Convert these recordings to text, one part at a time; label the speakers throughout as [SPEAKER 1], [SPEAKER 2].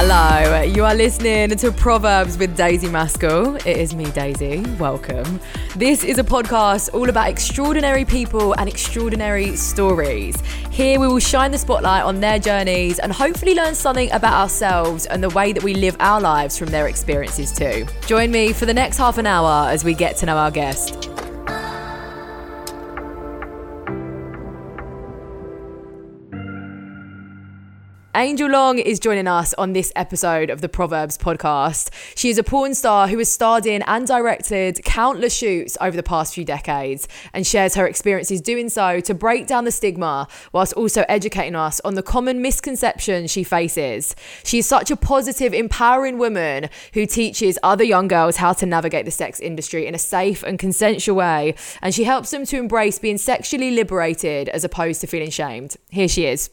[SPEAKER 1] Hello, you are listening to Proverbs with Daisy Maskell. It is me, Daisy. Welcome. This is a podcast all about extraordinary people and extraordinary stories. Here we will shine the spotlight on their journeys and hopefully learn something about ourselves and the way that we live our lives from their experiences too. Join me for the next half an hour as we get to know our guest. Angel Long is joining us on this episode of the Proverbs podcast. She is a porn star who has starred in and directed countless shoots over the past few decades and shares her experiences doing so to break down the stigma whilst also educating us on the common misconceptions she faces. She is such a positive, empowering woman who teaches other young girls how to navigate the sex industry in a safe and consensual way, and she helps them to embrace being sexually liberated as opposed to feeling shamed. Here she is.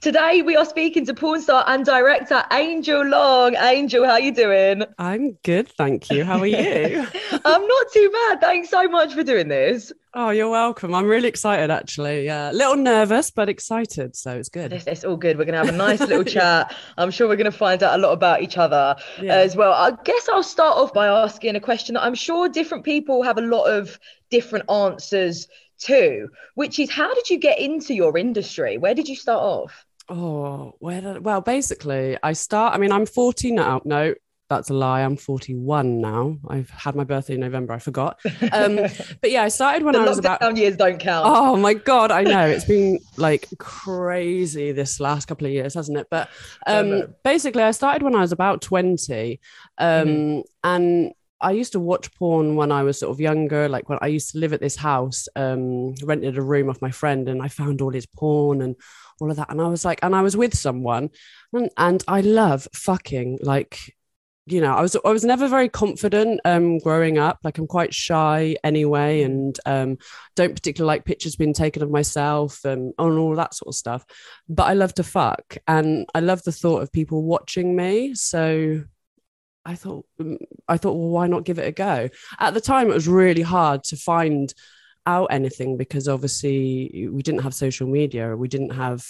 [SPEAKER 1] Today we are speaking to porn star and director Angel Long. Angel, how are you doing?
[SPEAKER 2] I'm good, thank you. How are you?
[SPEAKER 1] I'm not too bad. Thanks so much for doing this.
[SPEAKER 2] Oh, you're welcome. I'm really excited, actually. Yeah. A uh, little nervous, but excited. So it's good.
[SPEAKER 1] It's, it's all good. We're going to have a nice little chat. I'm sure we're going to find out a lot about each other yeah. as well. I guess I'll start off by asking a question that I'm sure different people have a lot of different answers to, which is how did you get into your industry? Where did you start off?
[SPEAKER 2] Oh, where did, well, basically, I start. I mean, I'm 40 now. No, that's a lie. I'm 41 now. I've had my birthday in November. I forgot. Um, but yeah, I started when I was about.
[SPEAKER 1] years don't count.
[SPEAKER 2] Oh my god, I know it's been like crazy this last couple of years, hasn't it? But um, basically, I started when I was about 20, um, mm-hmm. and I used to watch porn when I was sort of younger. Like when I used to live at this house, um, rented a room off my friend, and I found all his porn and all of that. And I was like, and I was with someone, and, and I love fucking like you know, I was I was never very confident um, growing up. Like I'm quite shy anyway, and um, don't particularly like pictures being taken of myself and, and all that sort of stuff. But I love to fuck, and I love the thought of people watching me. So I thought mm, I thought, well, why not give it a go? At the time, it was really hard to find out anything because obviously we didn't have social media we didn't have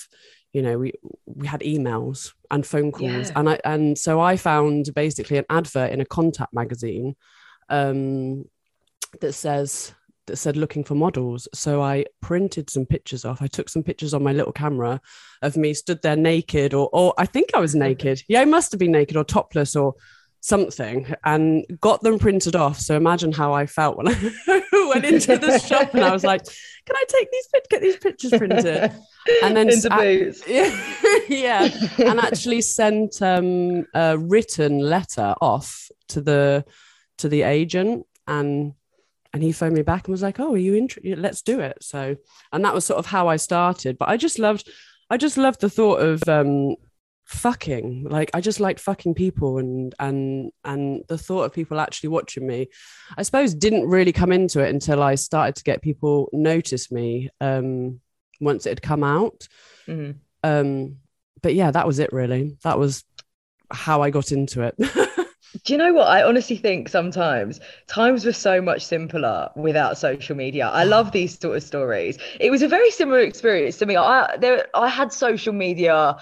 [SPEAKER 2] you know we we had emails and phone calls. Yeah. and i and so i found basically an advert in a contact magazine um that says that said looking for models. So i printed some pictures off. I took some pictures on my little camera of me stood there naked or or i think i was naked. Yeah i must have been naked or topless or something and got them printed off. So imagine how I felt when I went into the shop and I was like, "Can I take these get these pictures printed?"
[SPEAKER 1] And then into boots.
[SPEAKER 2] Yeah, yeah, and actually sent um, a written letter off to the to the agent and and he phoned me back and was like, "Oh, are you interested? Let's do it." So, and that was sort of how I started. But I just loved, I just loved the thought of um, fucking like i just liked fucking people and and and the thought of people actually watching me. I suppose didn't really come into it until i started to get people notice me um once it had come out. Mm-hmm. um but yeah that was it really. That was how i got into it
[SPEAKER 1] Do you know what? I honestly think sometimes times were so much simpler without social media. I love these sort of stories. It was a very similar experience to me. I there I had social media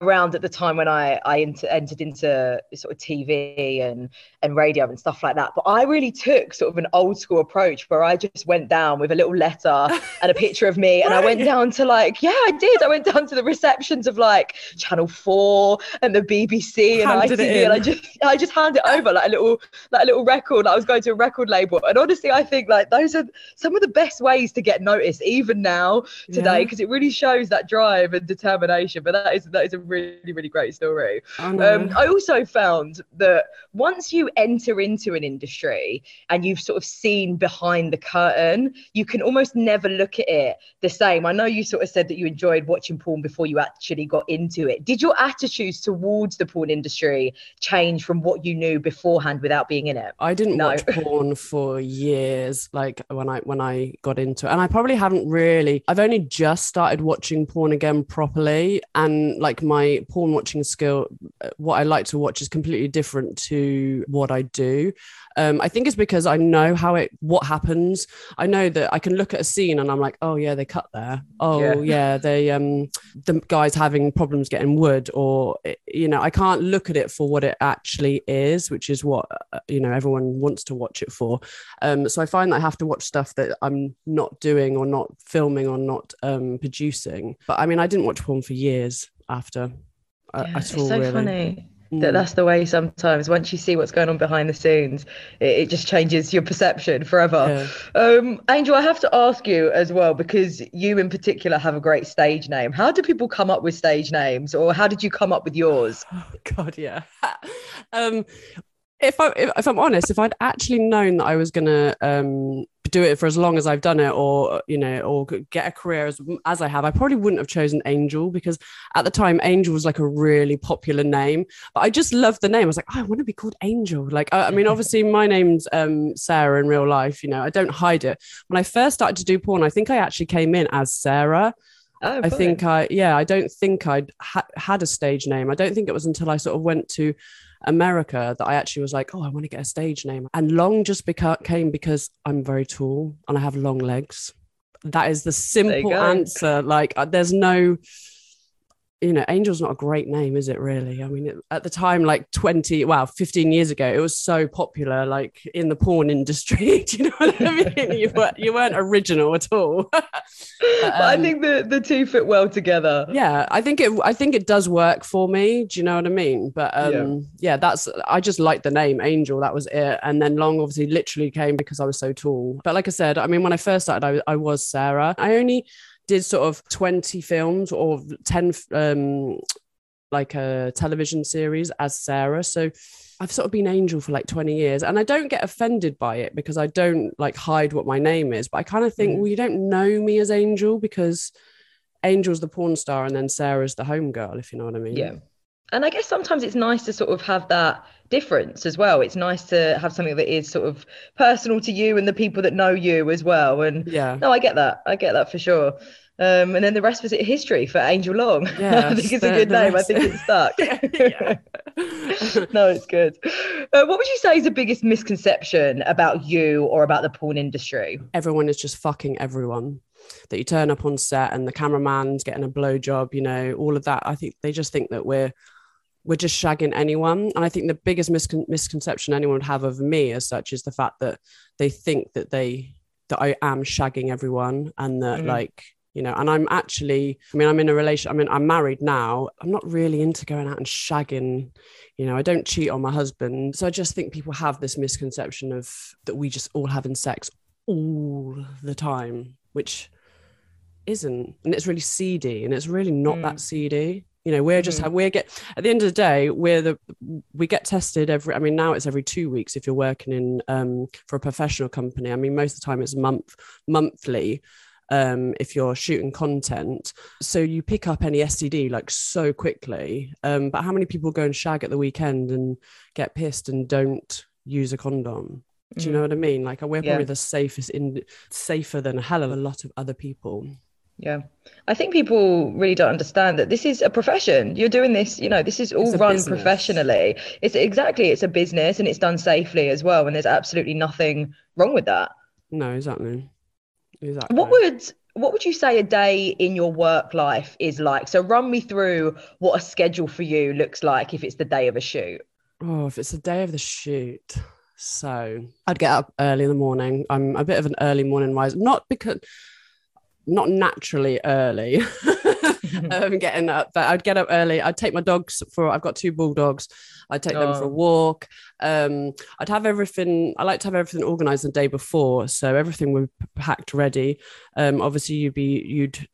[SPEAKER 1] around at the time when I I enter, entered into sort of TV and and radio and stuff like that. But I really took sort of an old school approach where I just went down with a little letter and a picture of me, and I went down to like yeah, I did. I went down to the receptions of like Channel Four and the BBC and ITV, and I just I just
[SPEAKER 3] hand it over like a little like a little record. Like I was going to a record label, and honestly, I think like those are some of the best ways to get noticed, even now today, because yeah. it really shows that drive and determination. But that is that is a really really great story. I, um, I also found that once you enter into an industry and you've sort of seen behind the curtain, you can almost never look at it the same. I know you sort of said that you enjoyed watching porn before you actually got into it. Did your attitudes towards the porn industry change from what you knew beforehand without being in it?
[SPEAKER 2] I didn't no. watch porn for years, like when I when I got into it, and I probably haven't really. I've only just started watching porn again properly, and like my porn watching skill, what I like to watch is completely different to what I do. Um, I think it's because I know how it what happens. I know that I can look at a scene and I'm like, oh yeah, they cut there. Oh yeah, yeah they um the guy's having problems getting wood, or you know, I can't look at it for what it actually is, which is what uh, you know everyone wants to watch it for. Um, so I find that I have to watch stuff that I'm not doing or not filming or not um producing. But I mean, I didn't watch porn for years after.
[SPEAKER 3] Uh, yeah, at all, it's so really. funny that mm. that's the way sometimes once you see what's going on behind the scenes it, it just changes your perception forever yeah. um, angel i have to ask you as well because you in particular have a great stage name how do people come up with stage names or how did you come up with yours
[SPEAKER 2] oh god yeah um if I if, if, I'm honest, if I'd actually known that I was gonna um, do it for as long as I've done it, or you know, or get a career as as I have, I probably wouldn't have chosen Angel because at the time Angel was like a really popular name. But I just loved the name. I was like, oh, I want to be called Angel. Like, I, I mean, obviously my name's um, Sarah in real life. You know, I don't hide it. When I first started to do porn, I think I actually came in as Sarah. Oh, I think I, yeah, I don't think I'd ha- had a stage name. I don't think it was until I sort of went to America that I actually was like, oh, I want to get a stage name. And long just beca- came because I'm very tall and I have long legs. That is the simple answer. Like, uh, there's no you know, Angel's not a great name, is it really? I mean, it, at the time, like 20, well, 15 years ago, it was so popular, like in the porn industry. Do you know what I mean? you, weren't, you weren't original at all. but,
[SPEAKER 3] um, I think the, the two fit well together.
[SPEAKER 2] Yeah, I think it, I think it does work for me. Do you know what I mean? But um, yeah. yeah, that's, I just liked the name Angel. That was it. And then Long obviously literally came because I was so tall. But like I said, I mean, when I first started, I, I was Sarah. I only, did sort of 20 films or 10 um like a television series as Sarah. So I've sort of been Angel for like 20 years and I don't get offended by it because I don't like hide what my name is. But I kind of think, mm. well, you don't know me as Angel because Angel's the porn star and then Sarah's the home girl, if you know what I mean.
[SPEAKER 3] Yeah. And I guess sometimes it's nice to sort of have that difference as well. It's nice to have something that is sort of personal to you and the people that know you as well. And
[SPEAKER 2] yeah,
[SPEAKER 3] no, I get that. I get that for sure. Um, and then the rest was it history for Angel Long. Yeah, I think it's a good name. Rest. I think it's stuck. no, it's good. Uh, what would you say is the biggest misconception about you or about the porn industry?
[SPEAKER 2] Everyone is just fucking everyone. That you turn up on set and the cameraman's getting a blowjob, you know, all of that. I think they just think that we're we're just shagging anyone. And I think the biggest miscon- misconception anyone would have of me as such is the fact that they think that they that I am shagging everyone and that mm. like you know and i'm actually i mean i'm in a relation i mean i'm married now i'm not really into going out and shagging you know i don't cheat on my husband so i just think people have this misconception of that we just all having sex all the time which isn't and it's really seedy and it's really not mm. that seedy you know we're just mm. we're get at the end of the day we're the we get tested every i mean now it's every two weeks if you're working in um for a professional company i mean most of the time it's month monthly um, if you're shooting content. So you pick up any STD like so quickly. Um, but how many people go and shag at the weekend and get pissed and don't use a condom? Do you know mm. what I mean? Like we're probably yeah. the safest in safer than a hell of a lot of other people.
[SPEAKER 3] Yeah. I think people really don't understand that this is a profession. You're doing this, you know, this is all run business. professionally. It's exactly it's a business and it's done safely as well. And there's absolutely nothing wrong with that.
[SPEAKER 2] No, exactly. Exactly.
[SPEAKER 3] What would what would you say a day in your work life is like? So run me through what a schedule for you looks like if it's the day of a shoot.
[SPEAKER 2] Oh, if it's the day of the shoot. So I'd get up early in the morning. I'm a bit of an early morning rise, not because not naturally early. um, getting up. But I'd get up early. I'd take my dogs for. I've got two bulldogs. I'd take them for a
[SPEAKER 3] Oh.
[SPEAKER 2] walk. Um, I'd have everything. I like to have everything organized the day before, so everything would be packed ready. Um, obviously, you'd be you'd.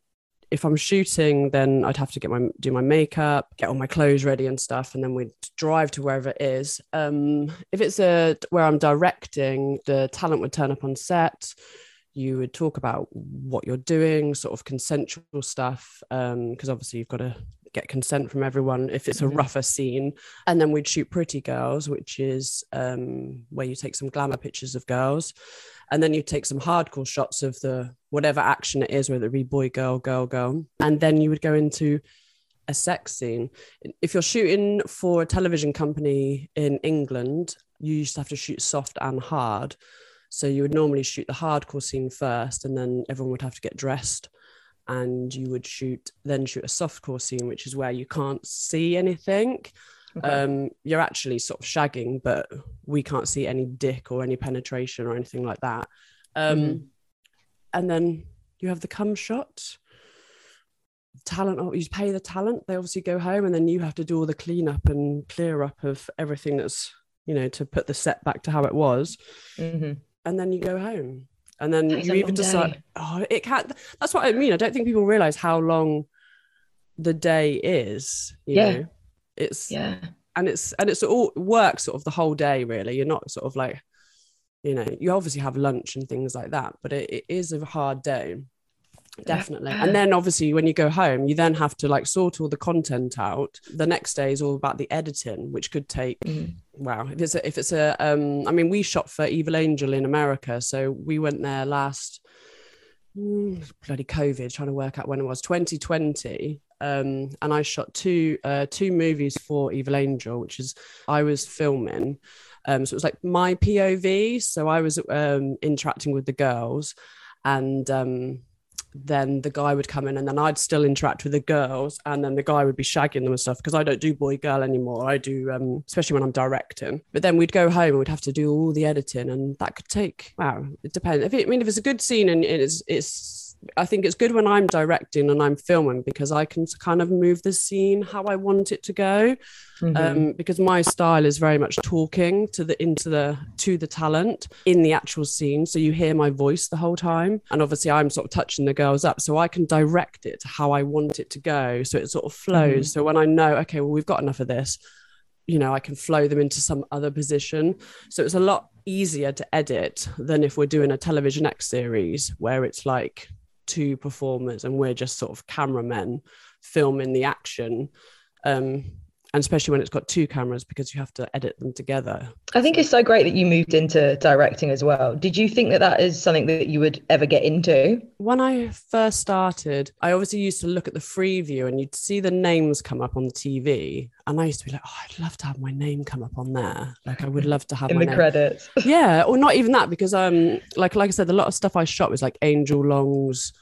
[SPEAKER 2] If I'm shooting, then I'd have to get my do my makeup, get all my clothes ready and stuff, and then we'd drive to wherever it is. Um, if it's a where I'm directing, the talent would turn up on set you would talk about what you're doing, sort of consensual stuff, because obviously you've got to get consent from everyone if it's a
[SPEAKER 3] Mhm.
[SPEAKER 2] rougher scene. And then we'd shoot Pretty Girls, which is um, where you take some glamour pictures of girls. And then you take some hardcore shots of the whatever action it is, whether it be boy, girl, girl, girl. And then you would go into a sex scene. If you're shooting for a television company in England, you used to have to shoot soft and hard. So you would normally shoot the hardcore scene first, and then everyone would have to get dressed. And you would shoot, then shoot a softcore scene, which is where you can't see anything.
[SPEAKER 3] Okay.
[SPEAKER 2] Um, you're actually sort of shagging, but we can't see any dick or any penetration or anything like that. Um,
[SPEAKER 3] Mhm.
[SPEAKER 2] And then you have the cum shot. Talent, you pay the talent. They obviously go home, and then you have to do all the cleanup and clear up of everything that's you know to put the set back to how it was
[SPEAKER 3] Mhm.
[SPEAKER 2] And then you go home and then you
[SPEAKER 3] even
[SPEAKER 2] decide
[SPEAKER 3] day.
[SPEAKER 2] oh it can't that's what i mean i don't think people realize how long the day is you
[SPEAKER 3] Yeah.
[SPEAKER 2] know it's
[SPEAKER 3] Yeah.
[SPEAKER 2] and it's and it's all work sort of the whole day really you're not sort of like you know you obviously have lunch and things like that but it, it is a hard day definitely. And then obviously when you go home you then have to like sort all the content out. The next day is all about the editing which could take
[SPEAKER 3] Mhm.
[SPEAKER 2] wow if it's a, if it's a um i mean we shot for evil angel in america so we went there last mm, bloody covid trying to work out when it was 2020 um and i shot two uh two movies for evil angel which is i was filming. Um so it was like my pov so i was um interacting with the girls and um then the guy would come in and then I'd still interact with the girls and then the guy would be shagging them and stuff because I don't do boy girl anymore. I do um especially when I'm directing. But then we'd go home and we'd have to do all the editing and that could take wow, it depends. If it, I mean if it's a good scene and it's it's I think it's good when I'm directing and I'm filming because I can kind of move the scene how I want it to go.
[SPEAKER 3] Mhm.
[SPEAKER 2] um, because my style is very much talking to the into the to the talent in the actual scene. So you hear my voice the whole time. And obviously i'm sort of touching the girls up so i can direct it to how i want it to go. So it sort of flows. So when i know okay well we've got enough of this you know i can flow them into some other position. So it's a lot easier to edit than if we're doing a television x series where it's like two performers and we're just sort of cameramen filming the action um and especially when it's got two cameras because you have to edit them together
[SPEAKER 3] I think it's so great that you moved into directing as well. Did you think that that is something that you would ever get into?
[SPEAKER 2] when I first started, I obviously used to look at the Freeview and you'd see the names come up on the TV. And I used to be like, oh, I'd love to have my name come up on there. Like, I would love to have
[SPEAKER 3] in
[SPEAKER 2] my
[SPEAKER 3] the
[SPEAKER 2] name.
[SPEAKER 3] credits?
[SPEAKER 2] yeah, or not even that, because um, like like I said, a lot of stuff I shot was like Angel Long's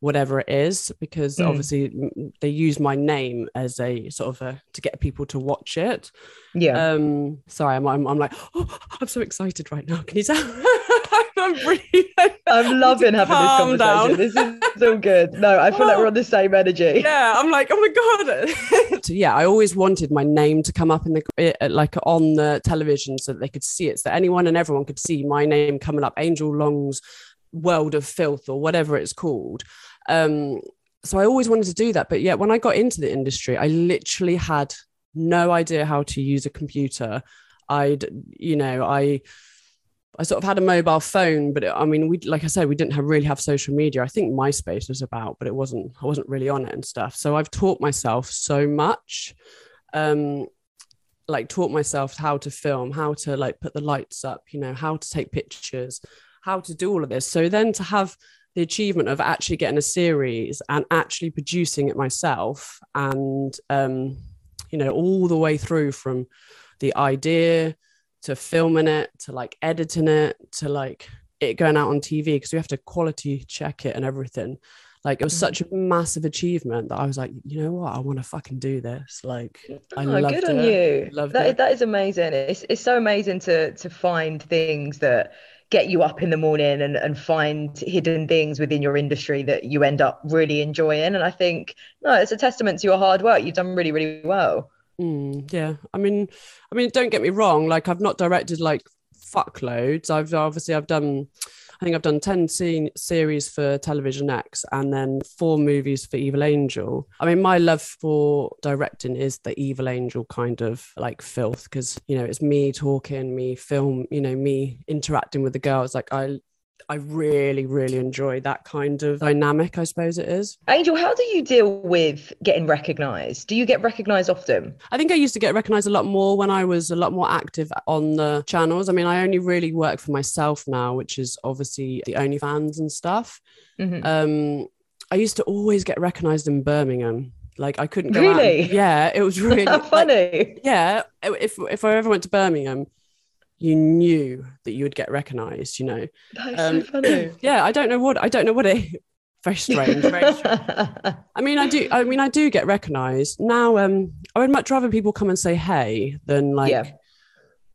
[SPEAKER 2] whatever it is, because
[SPEAKER 3] Mm.
[SPEAKER 2] obviously mm, they use my name as a sort of a to get people to watch it.
[SPEAKER 3] Yeah.
[SPEAKER 2] Um, sorry, I'm, I'm I'm like, oh, I'm so excited right now. Can you tell? I'm really
[SPEAKER 3] I'm loving having this
[SPEAKER 2] down.
[SPEAKER 3] conversation. This is so good. No, I feel like we're on the same energy.
[SPEAKER 2] yeah i'm like oh my god so yeah i always wanted my name to come up in the eh, like on the television so that they could see it so that anyone and everyone could see my name coming up angel long's world of filth or whatever it's called um so i always wanted to do that but yet when i got into the industry i literally had no idea how to use a computer i'd you know i I sort of had a mobile phone, but it, I mean, we like I said, we didn't have really have social media. I think MySpace was about, but it wasn't. I wasn't really on it and stuff. So I've taught myself so much, um, like taught myself how to film, how to like put the lights up, you know, how to take pictures, how to do all of this. So then to have the achievement of actually getting a series and actually producing it myself, and um, you know, all the way through from the idea to filming it to like editing it to like it going out on TV because we have to quality check it and everything. Like it was such a massive achievement that I was like, you know what, I want to fucking do this. Like I
[SPEAKER 3] Oh,
[SPEAKER 2] loved
[SPEAKER 3] good on
[SPEAKER 2] it.
[SPEAKER 3] you.
[SPEAKER 2] Loved
[SPEAKER 3] That,
[SPEAKER 2] it.
[SPEAKER 3] that is amazing. It's it's so amazing to to find things that get you up in the morning and, and find hidden things within your industry that you end up really enjoying. And I think no, it's a testament to your hard work. You've done really, really well.
[SPEAKER 2] Mm, yeah, I mean, I mean, don't get me wrong. Like, I've not directed like fuckloads. I've obviously I've done, I think I've done ten scene, series for Television X, and then four movies for Evil Angel. I mean, my love for directing is the Evil Angel kind of like filth because you know it's me talking, me film, you know, me interacting with the girls. Like I. I really, really enjoy that kind of dynamic, I suppose it is.
[SPEAKER 3] Angel, how do you deal with getting recognized? Do you get recognized often?
[SPEAKER 2] I think I used to get recognized a lot more when I was a lot more active on the channels. I mean, I only really work for myself now, which is obviously the OnlyFans and stuff.
[SPEAKER 3] Mhm.
[SPEAKER 2] Um, I used to always get recognized in Birmingham. Like I couldn't go out.
[SPEAKER 3] Really?
[SPEAKER 2] Yeah, it was really
[SPEAKER 3] How
[SPEAKER 2] like,
[SPEAKER 3] funny.
[SPEAKER 2] yeah, if if I ever went to Birmingham, you knew that you would get recognized. You know. Um,
[SPEAKER 3] so funny.
[SPEAKER 2] Yeah, I don't know what I don't know what it. Very strange. Very strange. I mean, I do. I mean, I do get recognised now. Um, I would much rather people come and say hey than like,
[SPEAKER 3] Yeah.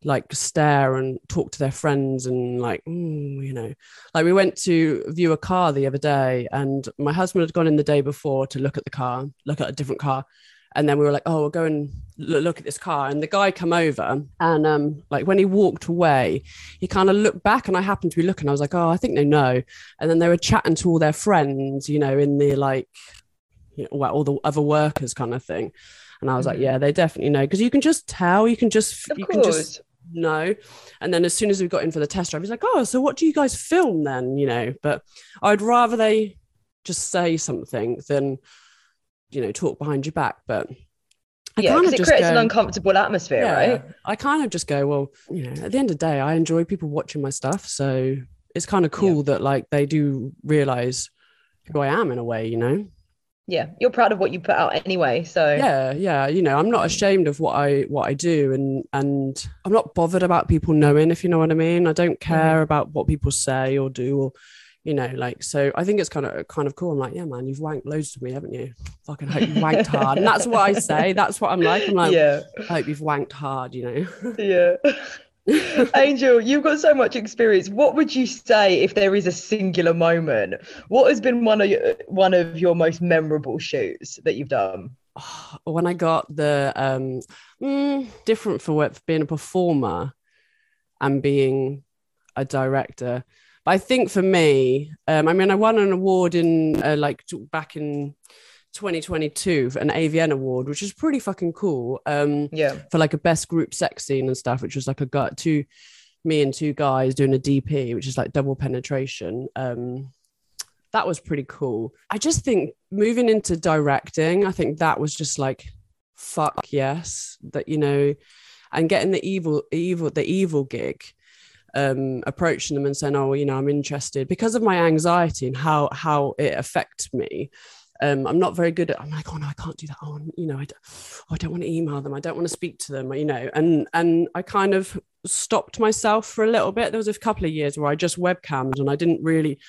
[SPEAKER 2] like stare and talk to their friends and like, mm, you know, like we went to view a car the other day, and my husband had gone in the day before to look at the car, look at a different car, and then we were like, oh, we'll go and look at this car, and the guy come over, and um, like when he walked away, he kind of looked back, and I happened to be looking, I was like, oh, I think they know, and then they were chatting to all their friends, you know, in the like you know, well, all the other workers kind of thing. And I was like,
[SPEAKER 3] Mhm.
[SPEAKER 2] yeah, they definitely know because you can just tell, you can just,
[SPEAKER 3] Of
[SPEAKER 2] you can just
[SPEAKER 3] course.
[SPEAKER 2] know. And then as soon as we got in for the test drive, he's like, oh, so what do you guys film then? You know, but I'd rather they just say something than, you know, talk behind your back. But I
[SPEAKER 3] Yeah, because it
[SPEAKER 2] just
[SPEAKER 3] creates an uncomfortable atmosphere, right?
[SPEAKER 2] I kind of just go, well, you know, at the end of the day, I enjoy people watching my stuff. So it's kind of cool that like they do realize who I am in a way, you know?
[SPEAKER 3] Yeah, you're proud of what you put out anyway. So
[SPEAKER 2] yeah yeah you know i'm not ashamed of what i what i do and and i'm not bothered about people knowing if you know what i mean i don't mm-hmm. care about what people say or do or you know like so i think it's kind of kind of cool i'm like yeah man you've wanked loads to me haven't you fucking hope you wanked hard and that's what i say that's what i'm like i'm like
[SPEAKER 3] yeah,
[SPEAKER 2] i hope you've wanked hard you know
[SPEAKER 3] yeah. Angel, you've got so much experience. What would you say if there is a singular moment? What has been one of your, one of your most memorable shoots that you've done?
[SPEAKER 2] when I got the um mm, different for what for being a performer and being a director. I think for me, um, I mean, I won an award in uh, like t- back in 2022, an AVN award, which is pretty fucking cool. Um,
[SPEAKER 3] Yeah,
[SPEAKER 2] for like a best group sex scene and stuff, which was like a gut two, me and two guys doing a DP, which is like double penetration. Um, that was pretty cool. I just think moving into directing, I think that was just like, fuck yes, that you know, and getting the evil, evil, the evil gig, um, approaching them and saying, oh, you know, I'm interested because of my anxiety and how how it affects me. Um, I'm not very good at. I'm like, oh no, I can't do that. Oh, you know, I don't, oh, I don't want to email them. I don't want to speak to them. You know, and and I kind of stopped myself for a little bit. There was a couple of years where I just webcammed and I didn't really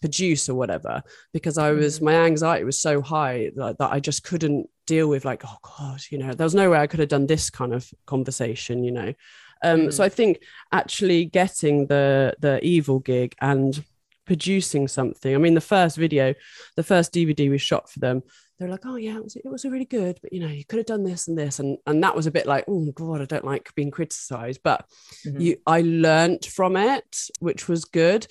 [SPEAKER 2] produce or whatever because I was my anxiety was so high that, that I just couldn't deal with like oh god you know there was no way I could have done this kind of conversation you know um so I think actually getting the the evil gig and producing something I mean the first video the first DVD we shot for them they're like oh yeah it was, it was really good but you know you could have done this and this and and that was a bit like oh god I don't like being criticized but
[SPEAKER 3] Mhm.
[SPEAKER 2] you I learnt from it which was good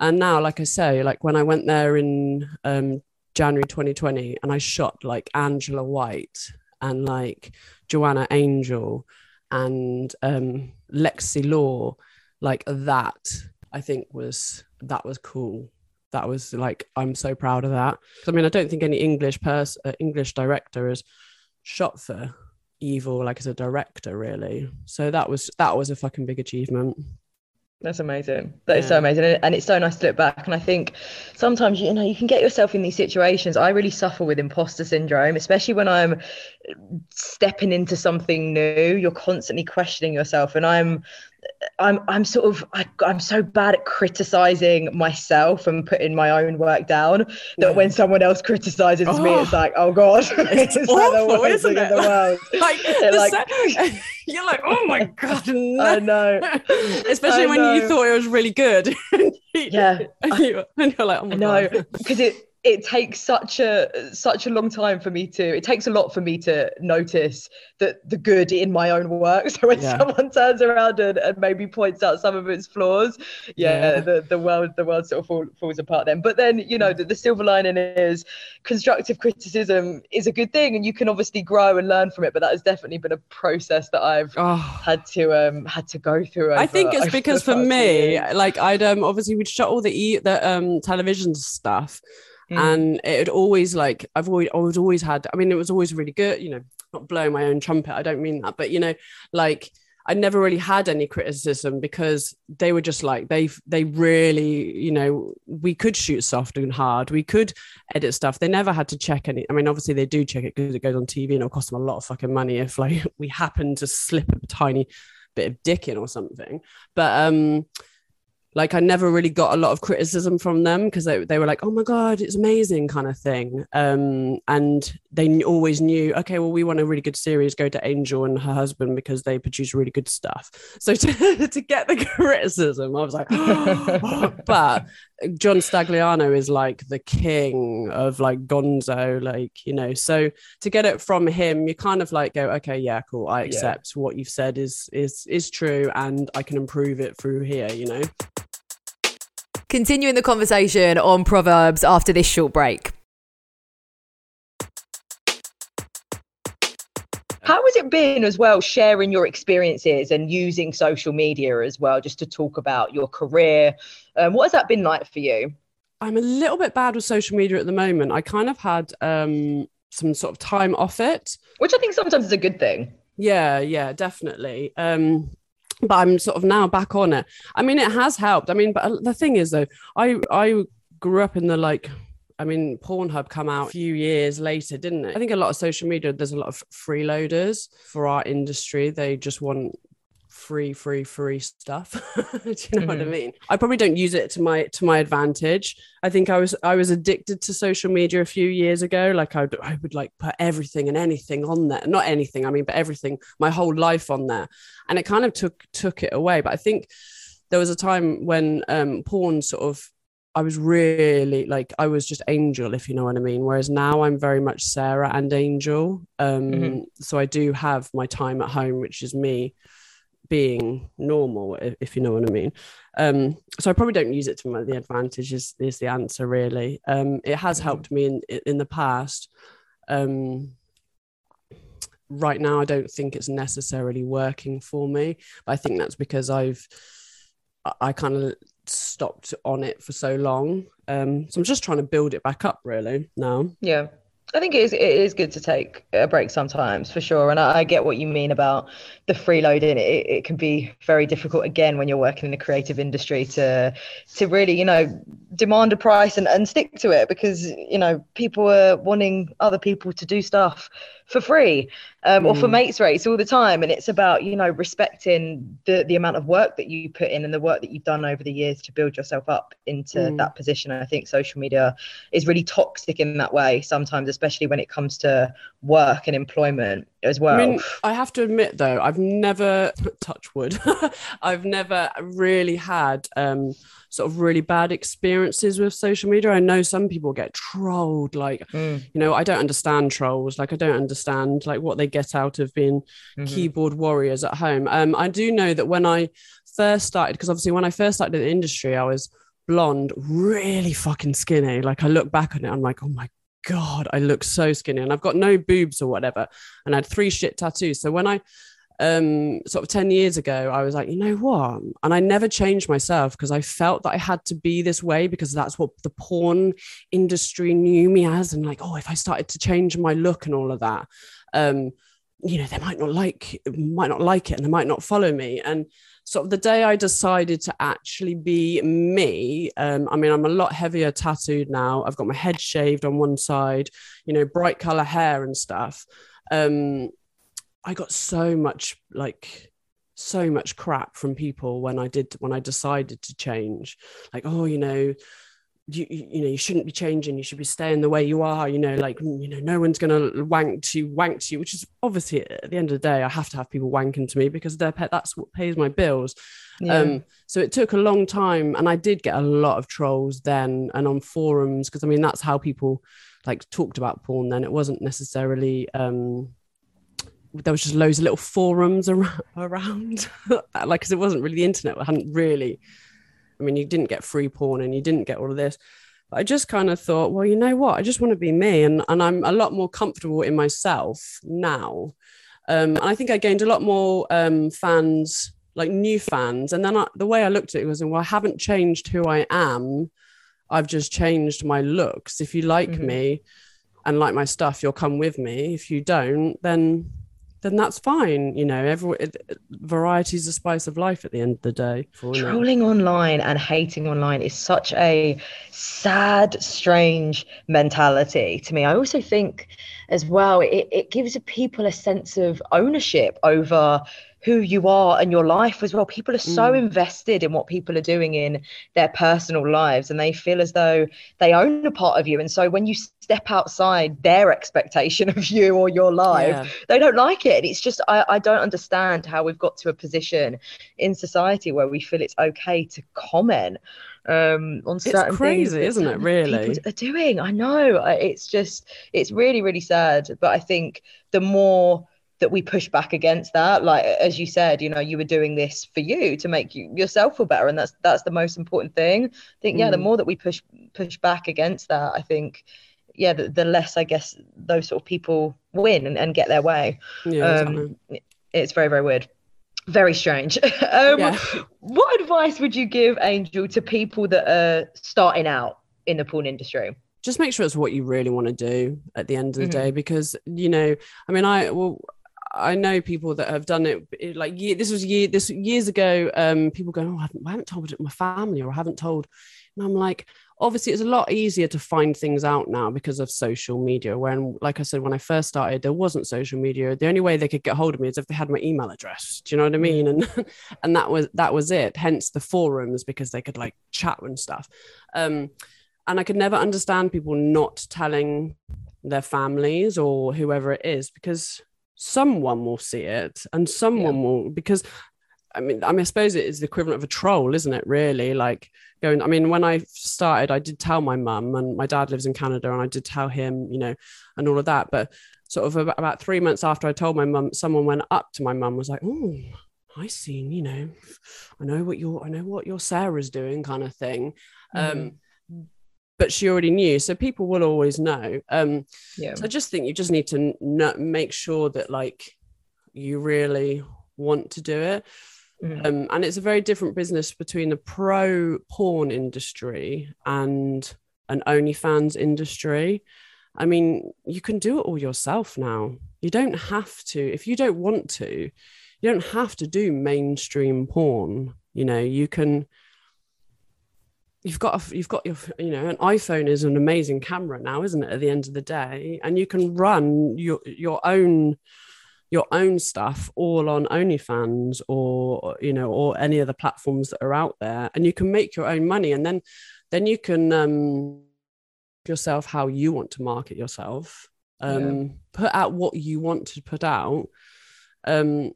[SPEAKER 2] and now like i say like when i went there in um january 2020 and i shot like angela white and like joanna angel and um lexi lore like that i think was that was cool that was like i'm so proud of that i mean i don't think any english person uh, english director has shot for evil like as a director really so that was that was a fucking big achievement
[SPEAKER 3] That's amazing. That is so amazing. And it's so nice to look back. And I think sometimes, you know, you can get yourself in these situations. I really suffer with imposter syndrome, especially when I'm stepping into something new. You're constantly questioning yourself. And I'm I'm I'm sort of I, am so bad at criticizing myself and putting my own work down that yeah. when someone else criticizes oh, me, it's oh. like, oh god,
[SPEAKER 2] it's, it's awful, like isn't it? In the world. like, like you're like, oh my god, no.
[SPEAKER 3] I know.
[SPEAKER 2] Especially I when know. you thought it was really good.
[SPEAKER 3] yeah,
[SPEAKER 2] and, you, are like, oh my God.
[SPEAKER 3] no, because it it takes such a such a long time for me to it takes a lot for me to notice that the good in my own work so when yeah. someone turns around and, and maybe points out some of its flaws yeah, yeah. the the world the world sort of fall, falls apart then but then you know the, the silver lining is constructive criticism is a good thing and you can obviously grow and learn from it but that has definitely been a process that i've oh. had to um had to go through over,
[SPEAKER 2] i think it's because for me like i'd um obviously we'd shot all the e the um television stuff Mm. And it had always like I've always I was always had. I mean, it was always really good. You know, not blowing my own trumpet. I don't mean that, but you know, like I never really had any criticism because they were just like they they really you know we could shoot soft and hard we could edit stuff they never had to check any I mean obviously they do check it because it goes on TV and it'll cost them a lot of fucking money if like we happen to slip a tiny bit of dick in or something but um like I never really got a lot of criticism from them because they, they were like, oh my God, it's amazing kind of thing. Um, and they always knew, okay, well, we want a really good series, go to Angel and her husband because they produce really good stuff. So to, to get the criticism, I was like, oh. but John Stagliano is like the king of like gonzo, like, you know, so to get it from him, you kind of like go, okay, yeah, cool. I accept yeah. what you've said is, is, is true and I can improve it through here, you know?
[SPEAKER 1] Continuing the conversation on Proverbs after this short break.
[SPEAKER 3] How has it been as well sharing your experiences and using social media as well, just to talk about your career? Um, what has that been like for you?
[SPEAKER 2] I'm a little bit bad with social media at the moment. I kind of had um, some sort of time off it,
[SPEAKER 3] which I think sometimes is a good thing.
[SPEAKER 2] Yeah, yeah, definitely. Um, but I'm sort of now back on it. I mean, it has helped. I mean, but the thing is though, I I grew up in the like I mean, Pornhub come out a few years later, didn't it? I think a lot of social media, there's a lot of freeloaders for our industry. They just want free free free stuff do you know mm-hmm. what i mm-hmm. mean i probably don't use it to my to my advantage i think i was i was addicted to social media a few years ago like i would, I would like put everything and anything on there not anything i mean but everything my whole life on there and it kind of took took it away but i think there was a time when um porn sort of I was really like I was just Angel, if you know what I mean. Whereas now I'm very much Sarah and Angel. Um, mm-hmm. So I do have my time at home, which is me being normal, if, if, you know what I mean. Um, so I probably don't use it to my the advantage is, is the answer really. Um, it has mm-hmm. helped me in in the past. Um, right now, I don't think it's necessarily working for me, but I think that's because I've I kind of stopped on it for so long. Um, so I'm just trying to build it back up really now.
[SPEAKER 3] Yeah. I think it is, it is good to take a break sometimes for sure. And I, I get what you mean about the freeloading. It, it can be very difficult again when you're working in the creative industry to to really, you know, demand a price and, and stick to it because, you know, people are wanting other people to do stuff for free um, mm. or for mm. mates rates all the time and it's about you know respecting the the amount of work that you put in and the work that you've done over the years to build yourself up into mm. that position i think social media is really toxic in that way sometimes especially when it comes to work and employment as well
[SPEAKER 2] i mean i have to admit though i've never touch wood i've never really had um sort of really bad experiences with social media. I know some people get trolled. Like, mm. you know, I don't understand trolls. Like, I don't understand like what they get out of being mm-hmm. keyboard warriors at home. Um, I do know that when I first started, because obviously when I first started in the industry, I was blonde, really fucking skinny. Like, I look back on it, I'm like, oh my God, I look so skinny, and I've got no boobs or whatever, and I had three shit tattoos. So when I um, sort of 10 years ago, I was like, you know what? And I never changed myself because I felt that I had to be this way because that's what the porn industry knew me as. And like, oh, if I started to change my look and all of that, um, you know, they might not like might not like it and they might not follow me. And sort of the day I decided to actually be me, um, I mean, I'm a lot heavier tattooed now. I've got my head shaved on one side, you know, bright color hair and stuff. Um, I got so much like so much crap from people when I did when I decided to change. Like, oh, you know, you, you know you shouldn't be changing you should be staying the way you are you know like you know no one's going to wank to you wank to you which is obviously at the end of the day i have to have people wanking to me because they're pet that's what pays my bills yeah. um so it took a long time and i did get a lot of trolls then and on forums because i mean that's how people like talked about porn then it wasn't necessarily um there was just loads of little forums around, around like because it wasn't really the internet I hadn't really I mean, you didn't get free porn and you didn't get all of this. But I just kind of thought, well, you know what? I just want to be me. And, and I'm a lot more comfortable in myself now. Um, and I think I gained a lot more um, fans, like new fans. And then I, the way I looked at it was, well, I haven't changed who I am. I've just changed my looks. If you like mm-hmm. me and like my stuff, you'll come with me. If you don't, then then that's fine. You know, every variety is the spice of life at the end of the day.
[SPEAKER 3] Trolling online and hating online is such a sad, strange mentality to me. I also think as well, it, it gives people a sense of ownership over who you are and your life as well. People are so mm. invested in what people are doing in their personal lives and they feel as though they own a part of you. And so when you step outside their expectation of you or your life, yeah. they don't like it. It's just, I, I don't understand how we've got to a position in society where we feel it's okay to comment um on certain
[SPEAKER 2] it's crazy isn't it really?
[SPEAKER 3] are doing. I know it's just it's really really sad but i think the more that we push back against that like as you said you know you were doing this for you to make you yourself feel better and that's that's the most important thing. I think yeah mm. the more that we push push back against that i think yeah the, the less i guess those sort of people win and, and get their way. Yeah, um, exactly. it's very very weird very strange um, yeah. what advice would you give angel to people that are starting out in the porn industry
[SPEAKER 2] just make sure it's what you really want to do at the end of the mm-hmm. day because you know i mean i well I know people that have done it like year, this was year this years ago. Um, people go, oh, I haven't, I haven't told my family or I haven't told, and I'm like, obviously it's a lot easier to find things out now because of social media. When, like I said, when I first started, there wasn't social media. The only way they could get hold of me is if they had my email address. Do you know what I mean? And and that was that was it. Hence the forums because they could like chat and stuff. Um, and I could never understand people not telling their families or whoever it is because someone will see it and someone yeah. will because I mean, I mean, I suppose it is the equivalent of a troll, isn't it? Really, like going. I mean, when I started, I did tell my mum, and my dad lives in Canada, and I did tell him, you know, and all of that. But sort of about three months after I told my mum, someone went up to my mum, was like, "Oh, I seen, you know, I know what your, I know what your Sarah's doing," kind of thing. Mm. Um, but she already knew so people will always know um yeah so i just think you just need to n- make sure that like you really want to do it mm. um, and it's a very different business between the pro porn industry and an OnlyFans industry. I mean, you can do it all yourself now. You don't have to, if you don't want to, you don't have to do mainstream porn. You know, you can you've got a, you've got your you know an iphone is an amazing camera now isn't it at the end of the day and you can run your your own your own stuff all on onlyfans or you know or any other platforms that are out there and you can make your own money and then then you can um yourself how you want to market yourself um yeah. put out what you want to put out um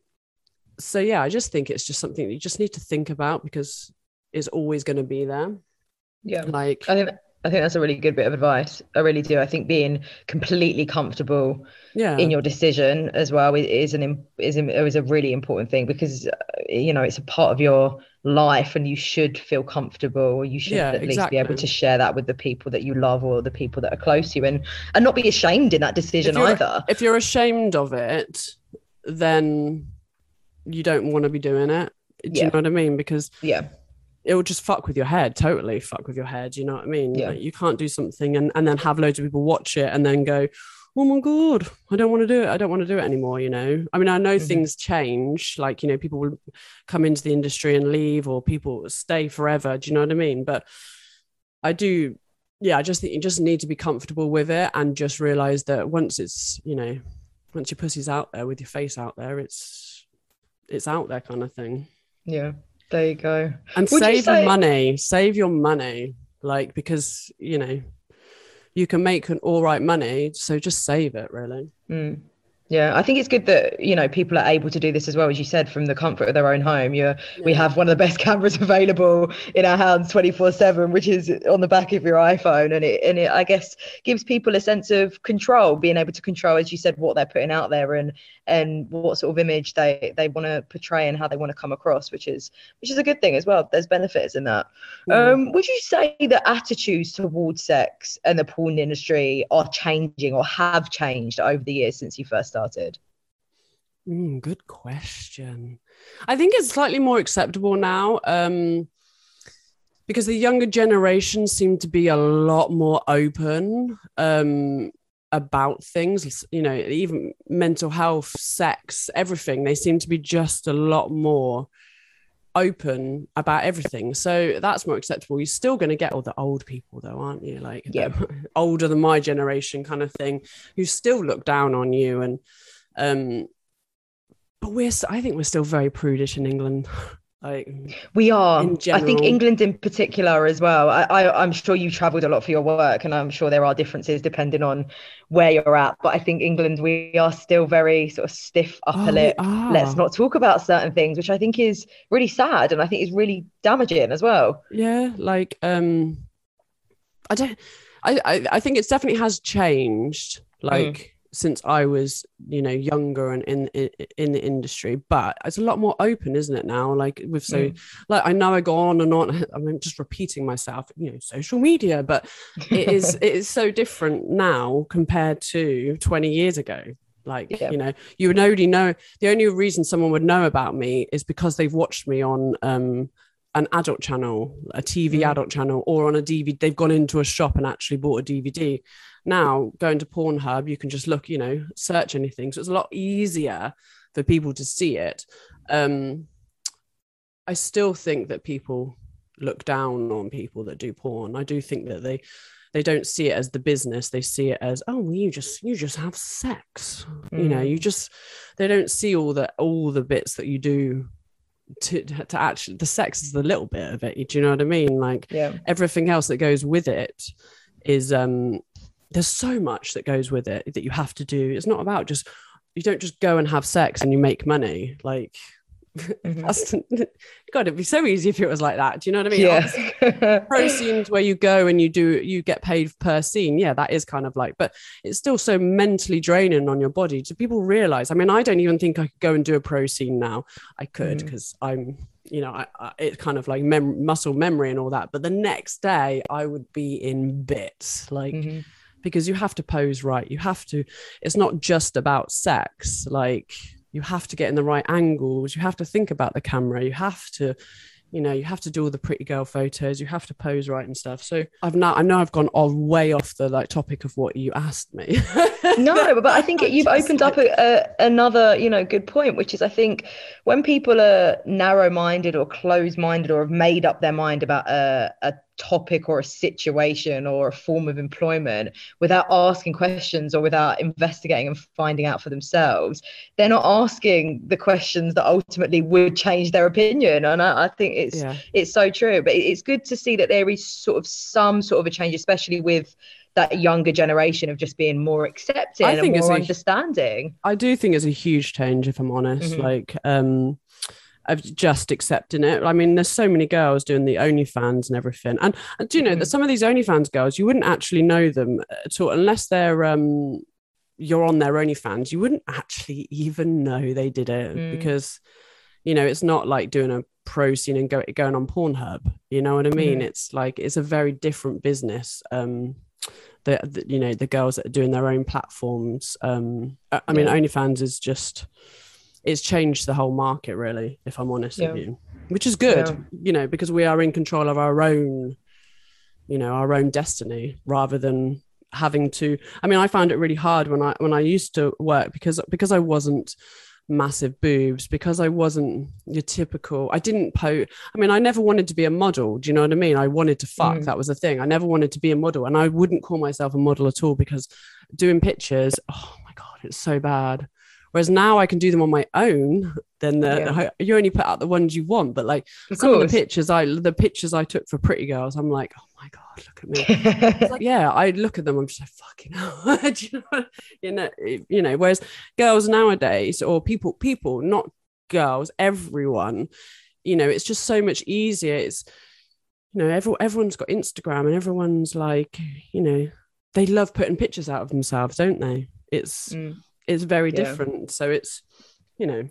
[SPEAKER 2] so yeah i just think it's just something that you just need to think about because it's always going to be there
[SPEAKER 3] yeah. Like I think I think that's a really good bit of advice. I really do. I think being completely comfortable yeah. in your decision as well is an is is a really important thing because uh, you know it's a part of your life and you should feel comfortable. You should yeah, at least exactly. be able to share that with the people that you love or the people that are close to you and and not be ashamed in that decision
[SPEAKER 2] if
[SPEAKER 3] either.
[SPEAKER 2] If you're ashamed of it, then you don't want to be doing it. Do yeah. you know what I mean? Because
[SPEAKER 3] yeah
[SPEAKER 2] it will just fuck with your head totally fuck with your head you know what i mean yeah. Like, you can't do something and, and then have loads of people watch it and then go oh my god i don't want to do it i don't want to do it anymore you know i mean i know mm-hmm. things change like you know people will come into the industry and leave or people stay forever do you know what i mean but i do yeah i just think you just need to be comfortable with it and just realize that once it's you know once your pussy's out there with your face out there it's it's out there kind of thing.
[SPEAKER 3] Yeah, there you go.
[SPEAKER 2] And
[SPEAKER 3] Would you
[SPEAKER 2] save
[SPEAKER 3] say-
[SPEAKER 2] your money. Save your money, like because you know you can make an all right money, so just save it. Really.
[SPEAKER 3] Mm. Yeah, I think it's good that you know people are able to do this as well, as you said, from the comfort of their own home. You're, we have one of the best cameras available in our hands, twenty four seven, which is on the back of your iPhone, and it and it I guess gives people a sense of control, being able to control, as you said, what they're putting out there and and what sort of image they they want to portray and how they want to come across, which is which is a good thing as well. There's benefits in that. Um, would you say that attitudes towards sex and the porn industry are changing or have changed over the years since you first started?
[SPEAKER 2] Mm, good question. I think it's slightly more acceptable now um, because the younger generation seem to be a lot more open um, about things, you know, even mental health, sex, everything. They seem to be just a lot more open about everything. So that's more acceptable. You're still going to get all the old people, though, aren't you? Like,
[SPEAKER 3] Yeah.
[SPEAKER 2] older than my generation kind of thing, who still look down on you and, um, but we're, I think we're still very prudish in England. like
[SPEAKER 3] We are. I think. England in particular as well. I, I, I'm sure you travelled a lot for your work, and I'm sure there are differences depending on where you're at. But I think England, we are still very sort of stiff upper
[SPEAKER 2] Oh,
[SPEAKER 3] lip. Let's not talk about certain things, which I think is really sad, and I think is really damaging as well.
[SPEAKER 2] yeah, like um I don't I I, I think it's definitely has changed like since I was, you know, younger and in, in in the industry, but it's a lot more open, isn't it now? Like with so like I know I go on and on. I mean just repeating myself, you know, social media, but it is it is so different now compared to 20 years ago like
[SPEAKER 3] Yeah.
[SPEAKER 2] you know you would only know the only reason someone would know about me is because they've watched me on um an adult channel a tv
[SPEAKER 3] Mm.
[SPEAKER 2] adult channel or on a dvd they've gone into a shop and actually bought a dvd now going to pornhub you can just look you know search anything. So it's a lot easier for people to see it. Um i still think that people look down on people that do porn. I do think that they they don't see it as the business. They see it as oh you just you just have sex. You know
[SPEAKER 3] Mm.
[SPEAKER 2] you just they don't see all the all the bits that you do to to actually the sex is the little bit of it do you know what i mean? Like
[SPEAKER 3] Yeah.
[SPEAKER 2] everything else that goes with it is um there's so much that goes with it that you have to do. It's not about just you don't just go and have sex and you make money. Like
[SPEAKER 3] Mhm.
[SPEAKER 2] god it'd be so easy if it was like that. Do you know what i mean?
[SPEAKER 3] Yeah.
[SPEAKER 2] pro scenes where you go and you do you get paid per scene. Yeah that is kind of like but it's still so mentally draining on your body. Do people realize? I mean i don't even think i could go and do a pro scene now. I could
[SPEAKER 3] Mm.
[SPEAKER 2] because i'm you know I, I, it's kind of like mem- muscle memory and all that. But the next day i would be in bits like
[SPEAKER 3] Mhm.
[SPEAKER 2] because you have to pose right. You have to it's not just about sex. Like you have to get in the right angles. You have to think about the camera. You have to you know you have to do all the pretty girl photos. You have to pose right and stuff. So i've now i know i've gone all way off the like topic of what you asked me.
[SPEAKER 3] No but i think it, you've opened
[SPEAKER 2] like-
[SPEAKER 3] up a, a, another you know good point which is i think when people are narrow-minded or closed-minded or have made up their mind about a, a topic or a situation or a form of employment without asking questions or without investigating and finding out for themselves they're not asking the questions that ultimately would change their opinion and i, I think it's
[SPEAKER 2] yeah
[SPEAKER 3] it's so true but it's good to see that there is sort of some sort of a change especially with that younger generation of just being more accepting and more
[SPEAKER 2] a-
[SPEAKER 3] understanding
[SPEAKER 2] I do think it's a huge change, if I'm honest.
[SPEAKER 3] Mhm.
[SPEAKER 2] Like, um, of just accepting it. I mean, there's so many girls doing the OnlyFans and everything, and, and do you know that
[SPEAKER 3] Mhm.
[SPEAKER 2] some of these OnlyFans girls, you wouldn't actually know them at all unless they're um, you're on their OnlyFans. You wouldn't actually even know they did it
[SPEAKER 3] Mm.
[SPEAKER 2] because, you know, it's not like doing a pro scene and go, going on Pornhub. You know what I mean?
[SPEAKER 3] Mhm.
[SPEAKER 2] It's like it's a very different business. Um, the, the you know the girls that are doing their own platforms um i, I mean
[SPEAKER 3] Yeah.
[SPEAKER 2] onlyfans is just it's changed the whole market really if i'm honest
[SPEAKER 3] Yeah.
[SPEAKER 2] with you which is good
[SPEAKER 3] Yeah.
[SPEAKER 2] you know because we are in control of our own you know our own destiny rather than having to i mean i found it really hard when i when i used to work because because i wasn't massive boobs because i wasn't your typical i didn't po i mean i never wanted to be a model do you know what i mean i wanted to fuck
[SPEAKER 3] Mm.
[SPEAKER 2] that was the thing i never wanted to be a model and i wouldn't call myself a model at all because doing pictures oh my god it's so bad Whereas now I can do them on my own. Then the, yeah. you only put out the ones you want. But like of some course. of the pictures I the pictures I took for Pretty Girls, I'm like, oh my god, look at me. like, yeah, I look at them. I'm just like fucking hell. you know, you know, you know. Whereas girls nowadays, or people, people, not girls, everyone, you know, it's just so much easier. It's you know, every, everyone's got Instagram, and everyone's like, you know, they love putting pictures out of themselves, don't they? It's mm. It's very yeah. different. So it's you know,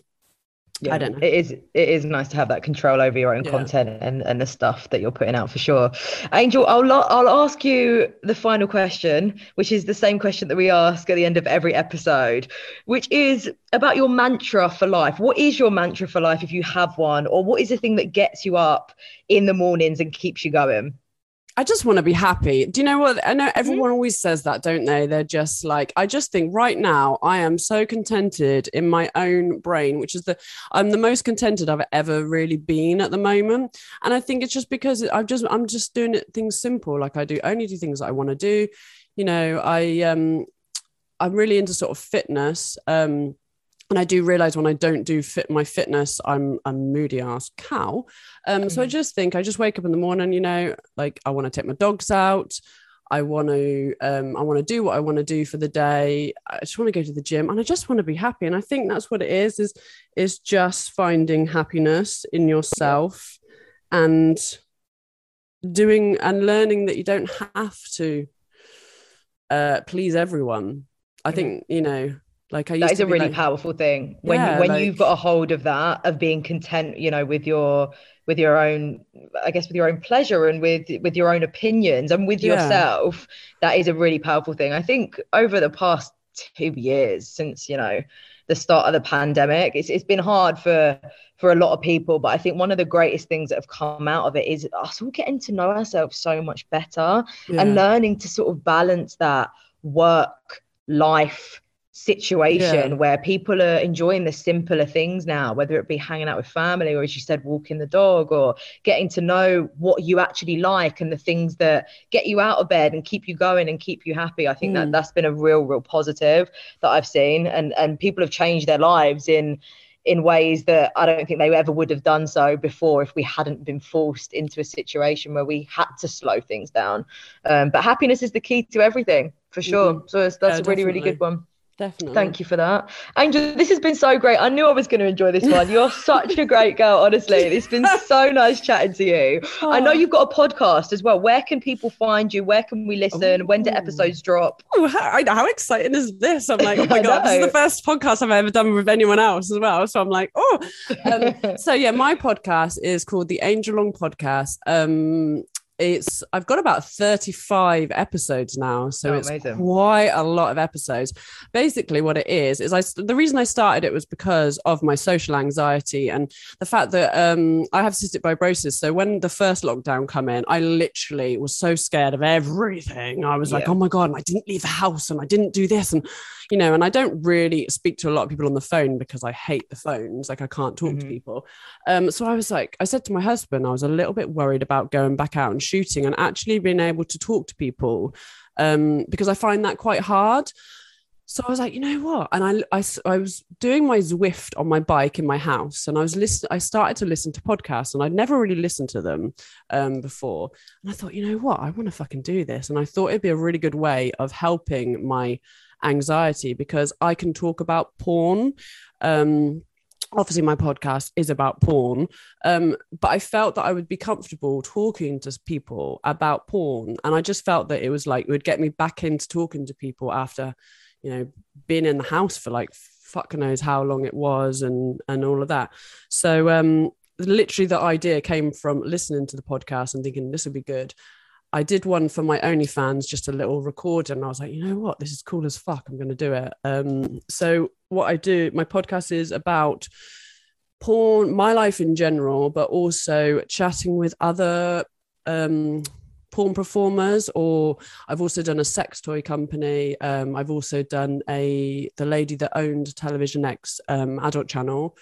[SPEAKER 3] yeah, I don't know. It is it is nice to have that control over your own yeah. content and, and the stuff that you're putting out for sure. Angel, I'll I'll ask you the final question, which is the same question that we ask at the end of every episode, which is about your mantra for life. What is your mantra for life if you have one, or what is the thing that gets you up in the mornings and keeps you going?
[SPEAKER 2] I just want to be happy. Do you know what? I know mm-hmm. everyone mm-hmm. always says that, don't they? They're just like, I just think right now I am so contented in my own brain, which is the, I'm the most contented I've ever really been at the moment. And I think it's just because I'm just, I'm just doing it, things simple. Like I do only do things that I want to do. You know, I, um, I'm really into sort of fitness. Um, and I do realize when I don't do fit my fitness, I'm a moody ass cow. Um, mm-hmm. So I mm-hmm. just think I just wake up in the morning, you know, like I want to take my dogs out. I want to um, I want to do what I want to do for the day. I just want to go to the gym and I just want to be happy. And I think that's what it is, is is just finding happiness in yourself and doing and learning that you don't have to uh, please everyone. I think, you know, like I
[SPEAKER 3] that is a really
[SPEAKER 2] like,
[SPEAKER 3] powerful thing when yeah, when like, you've got a hold of that of being content, you know, with your with your own, I guess, with your own pleasure and with with your own opinions and with yeah. yourself. That is a really powerful thing. I think over the past two years since you know the start of the pandemic, it's it's been hard for for a lot of people. But I think one of the greatest things that have come out of it is us all getting to know ourselves so much better yeah. and learning to sort of balance that work life situation yeah. where people are enjoying the simpler things now, whether it be hanging out with family or, as you said, walking the dog or getting to know what you actually like and the things that get you out of bed and keep you going and keep you happy. I think mm. that that's been a real, real positive that I've seen, and and people have changed their lives in in ways that I don't think they ever would have done so before if we hadn't been forced into a situation where we had to slow things down. Um, but happiness is the key to everything for sure. Mm-hmm. So that's yeah, a really, really good one.
[SPEAKER 2] Definitely.
[SPEAKER 3] Thank you for that. Angel, this has been so great. I knew I was going to enjoy this one. You're such a great girl, honestly. It's been so nice chatting to you. Oh. I know you've got a podcast as well. Where can people find you? Where can we listen? Ooh. When do episodes drop?
[SPEAKER 2] Oh, how, how, exciting is this? I'm like, oh my God, this is the first podcast I've ever done with anyone else as well. So I'm like, oh. Um, so yeah, my podcast is called the Angel Long Podcast. Um, it's I've got about 35 episodes now, so oh, it's amazing. quite a lot of episodes. Basically, what it is is I the reason I started it was because of my social anxiety and the fact that um, I have cystic fibrosis. So when the first lockdown come in, I literally was so scared of everything. I was yeah. like, oh my god, and I didn't leave the house and I didn't do this and you know, and I don't really speak to a lot of people on the phone because I hate the phones. Like I can't talk mm-hmm. to people. Um, so I was like, I said to my husband, I was a little bit worried about going back out and shooting and actually being able to talk to people um, because I find that quite hard. So I was like, you know what? And I, I, I was doing my Zwift on my bike in my house, and I was listening. I started to listen to podcasts, and I'd never really listened to them um, before. And I thought, you know what? I want to fucking do this. And I thought it'd be a really good way of helping my anxiety because I can talk about porn. Um, obviously my podcast is about porn um, but i felt that i would be comfortable talking to people about porn and i just felt that it was like it would get me back into talking to people after you know being in the house for like fuck knows how long it was and and all of that. So um literally the idea came from listening to the podcast and thinking this would be good I did one for my OnlyFans, just a little recorder, and I was like, you know what, this is cool as fuck. I'm going to do it. Um, so what I do, my podcast is about porn, my life in general, but also chatting with other um, porn performers. Or I've also done a sex toy company. Um, I've also done a the lady that owned Television X um, adult channel.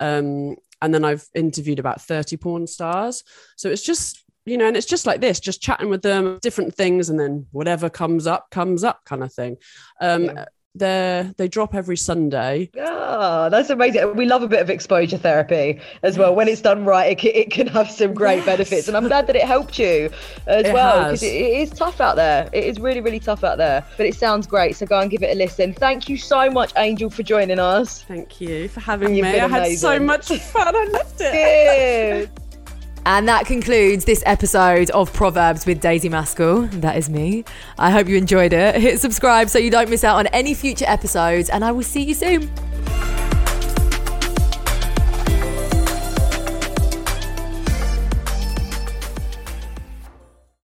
[SPEAKER 2] Um, and then I've interviewed about 30 porn stars. So it's just you know, and it's just like this, just chatting with them, different things, and then whatever comes up, comes up kind of thing. Um, yeah. they they drop every Sunday.
[SPEAKER 3] Ah, that's amazing. We love a bit of exposure therapy as well. When it's done right, it can, it can have some great yes. benefits. And I'm glad that it helped you as it well because it, it is tough out there. It is really, really tough out there. But it sounds great. So go and give it a listen. Thank you so much, Angel, for joining us.
[SPEAKER 2] Thank you for having You've me. I had so much fun. I loved it.
[SPEAKER 1] Good. And that concludes this episode of Proverbs with Daisy Maskell. That is me. I hope you enjoyed it. Hit subscribe so you don't miss out on any future episodes, and I will see you soon.